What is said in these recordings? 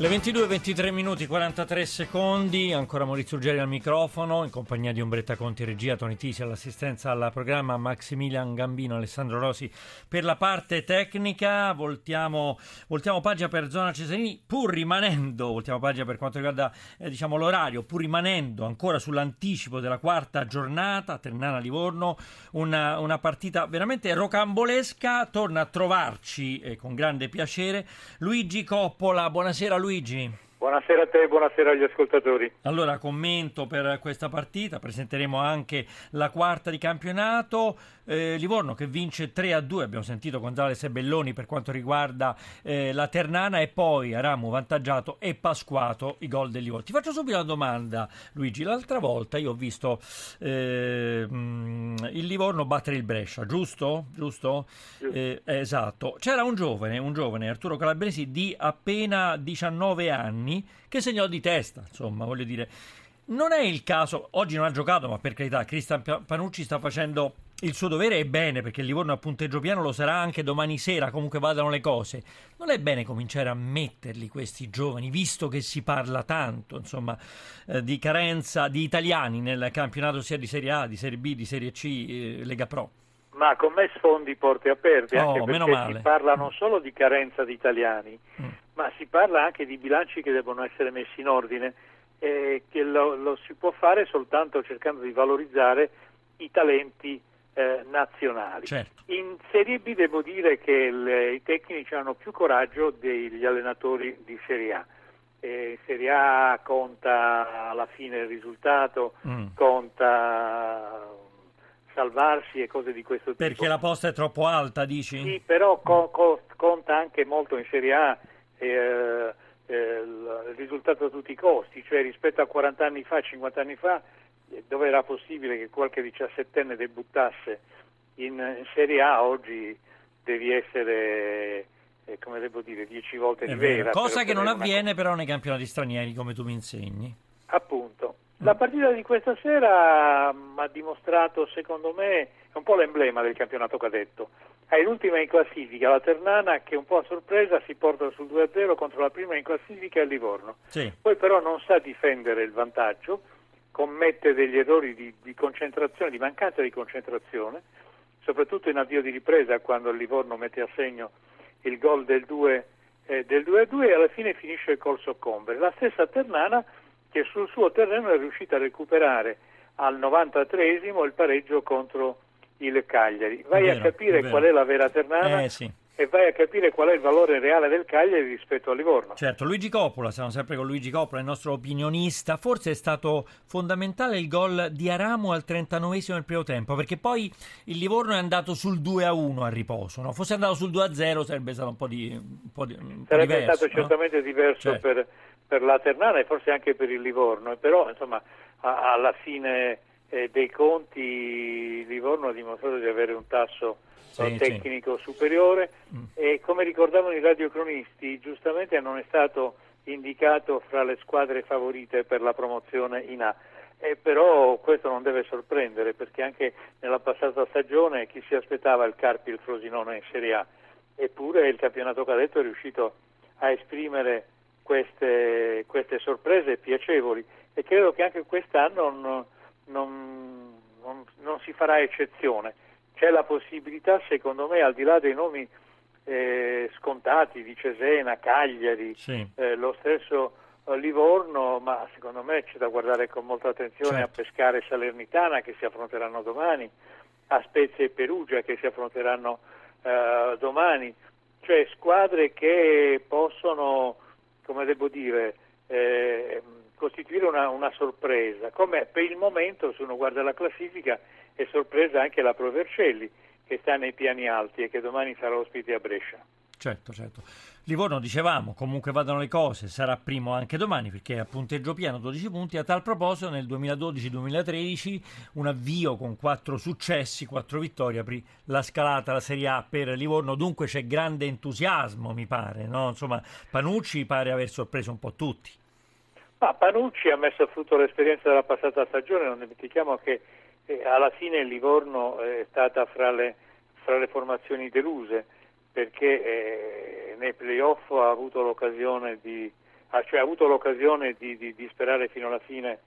Le 22, 23 minuti 43 secondi, ancora Maurizio Ruggeri al microfono, in compagnia di Ombretta Conti, regia, Toni Tisi all'assistenza al programma, Maximilian Gambino, Alessandro Rosi per la parte tecnica. Voltiamo, voltiamo pagina per Zona Cesarini, pur rimanendo, voltiamo pagina per quanto riguarda eh, diciamo, l'orario, pur rimanendo ancora sull'anticipo della quarta giornata, Ternana-Livorno, una, una partita veramente rocambolesca. Torna a trovarci eh, con grande piacere Luigi Coppola. Buonasera Luigi. Luigi. Buonasera a te e buonasera agli ascoltatori. Allora, commento per questa partita, presenteremo anche la quarta di campionato. Eh, Livorno che vince 3 a 2, abbiamo sentito Gonzales e Belloni per quanto riguarda eh, la Ternana e poi Aramu vantaggiato e Pasquato i gol del Livorno. Ti faccio subito una domanda Luigi, l'altra volta io ho visto eh, il Livorno battere il Brescia, giusto? Giusto? giusto. Eh, esatto. C'era un giovane, un giovane Arturo Calabresi di appena 19 anni che segnò di testa, insomma, voglio dire. Non è il caso, oggi non ha giocato, ma per carità, Cristian Panucci sta facendo il suo dovere è bene perché il Livorno a punteggio piano lo sarà anche domani sera, comunque vadano le cose. Non è bene cominciare a metterli questi giovani, visto che si parla tanto, insomma, eh, di carenza di italiani nel campionato sia di Serie A, di Serie B, di Serie C, eh, Lega Pro. Ma con me sfondi porte aperte, oh, anche perché si parla non solo di carenza di italiani, mm. ma si parla anche di bilanci che devono essere messi in ordine e che lo, lo si può fare soltanto cercando di valorizzare i talenti eh, nazionali. Certo. In Serie B devo dire che le, i tecnici hanno più coraggio degli allenatori di Serie A. Eh, Serie A conta alla fine il risultato, mm. conta salvarsi e cose di questo tipo. Perché la posta è troppo alta, dici? Sì, però co- co- conta anche molto in Serie A eh, eh, il risultato a tutti i costi, cioè rispetto a 40 anni fa, 50 anni fa, dove era possibile che qualche diciassettenne debuttasse in, in Serie A, oggi devi essere, eh, come devo dire, dieci volte di vera. Cosa che non avviene però nei campionati stranieri, come tu mi insegni. Appunto. La partita di questa sera ha dimostrato, secondo me, è un po' l'emblema del campionato cadetto. Hai l'ultima in classifica, la Ternana, che un po' a sorpresa si porta sul 2-0 contro la prima in classifica, il Livorno. Sì. Poi però non sa difendere il vantaggio commette degli errori di, di, concentrazione, di mancanza di concentrazione, soprattutto in avvio di ripresa quando il Livorno mette a segno il gol del 2 eh, 2-2 e alla fine finisce col soccombre. La stessa Ternana che sul suo terreno è riuscita a recuperare al 93esimo il pareggio contro il Cagliari. Vai vero, a capire qual è la vera Ternana eh, sì e vai a capire qual è il valore reale del Cagliari rispetto al Livorno. Certo, Luigi Coppola, siamo sempre con Luigi Coppola, il nostro opinionista. Forse è stato fondamentale il gol di Aramo al 39esimo del primo tempo, perché poi il Livorno è andato sul 2-1 a riposo. No? Fosse andato sul 2-0 sarebbe stato un po', di, un po', di, un sarebbe po diverso, stato certamente diverso certo. per, per, la Ternana e forse anche per il Livorno, però insomma a, alla fine eh, dei conti Livorno ha dimostrato di avere un tasso sì, tecnico sì. superiore mm. e come ricordavano i radiocronisti giustamente non è stato indicato fra le squadre favorite per la promozione in A. Eh, però questo non deve sorprendere perché anche nella passata stagione chi si aspettava il Carpi il Frosinone in Serie A eppure il campionato cadetto è riuscito a esprimere queste, queste sorprese piacevoli e credo che anche quest'anno non, non, non, non si farà eccezione c'è la possibilità, secondo me, al di là dei nomi eh, scontati di Cesena, Cagliari, sì. eh, lo stesso eh, Livorno, ma secondo me c'è da guardare con molta attenzione certo. a Pescare e Salernitana che si affronteranno domani, a Spezia e Perugia che si affronteranno eh, domani, cioè squadre che possono, come devo dire, eh, costituire una, una sorpresa, come per il momento se uno guarda la classifica è sorpresa anche la Pro Vercelli che sta nei piani alti e che domani sarà ospite a Brescia. Certo, certo. Livorno, dicevamo, comunque vadano le cose, sarà primo anche domani perché a punteggio pieno 12 punti. A tal proposito, nel 2012-2013 un avvio con quattro successi, quattro vittorie, aprì la scalata, la Serie A per Livorno. Dunque c'è grande entusiasmo, mi pare. No? Insomma, Panucci pare aver sorpreso un po' tutti. Ma Panucci ha messo a frutto l'esperienza della passata stagione, non dimentichiamo che eh, alla fine Livorno è stata fra le, fra le formazioni deluse perché eh, nei playoff ha avuto l'occasione di, ha, cioè, avuto l'occasione di, di, di, sperare fino alla fine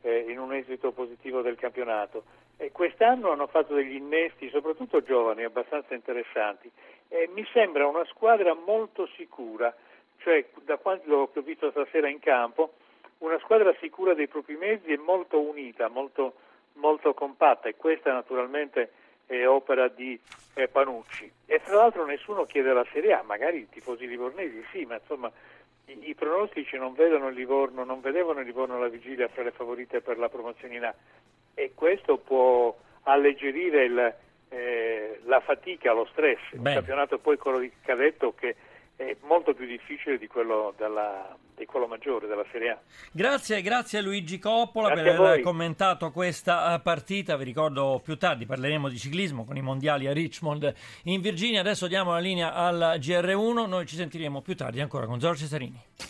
eh, in un esito positivo del campionato. E quest'anno hanno fatto degli innesti, soprattutto giovani, abbastanza interessanti. E mi sembra una squadra molto sicura, cioè da quanto ho visto stasera in campo, una squadra sicura dei propri mezzi e molto unita, molto, molto compatta e questa naturalmente è opera di eh, Panucci. E tra l'altro nessuno chiede la Serie A, magari i tifosi livornesi sì, ma insomma i, i pronostici non vedono il Livorno, non vedevano il Livorno alla vigilia fra le favorite per la promozione in A e questo può alleggerire il, eh, la fatica, lo stress. Bene. Il campionato poi quello di cadetto che è molto più difficile di quello, della, di quello maggiore della Serie A. Grazie, grazie a Luigi Coppola grazie per aver commentato questa eh, partita. Vi ricordo più tardi parleremo di ciclismo con i mondiali a Richmond in Virginia. Adesso diamo la linea al GR1. Noi ci sentiremo più tardi ancora con Giorgio Cesarini.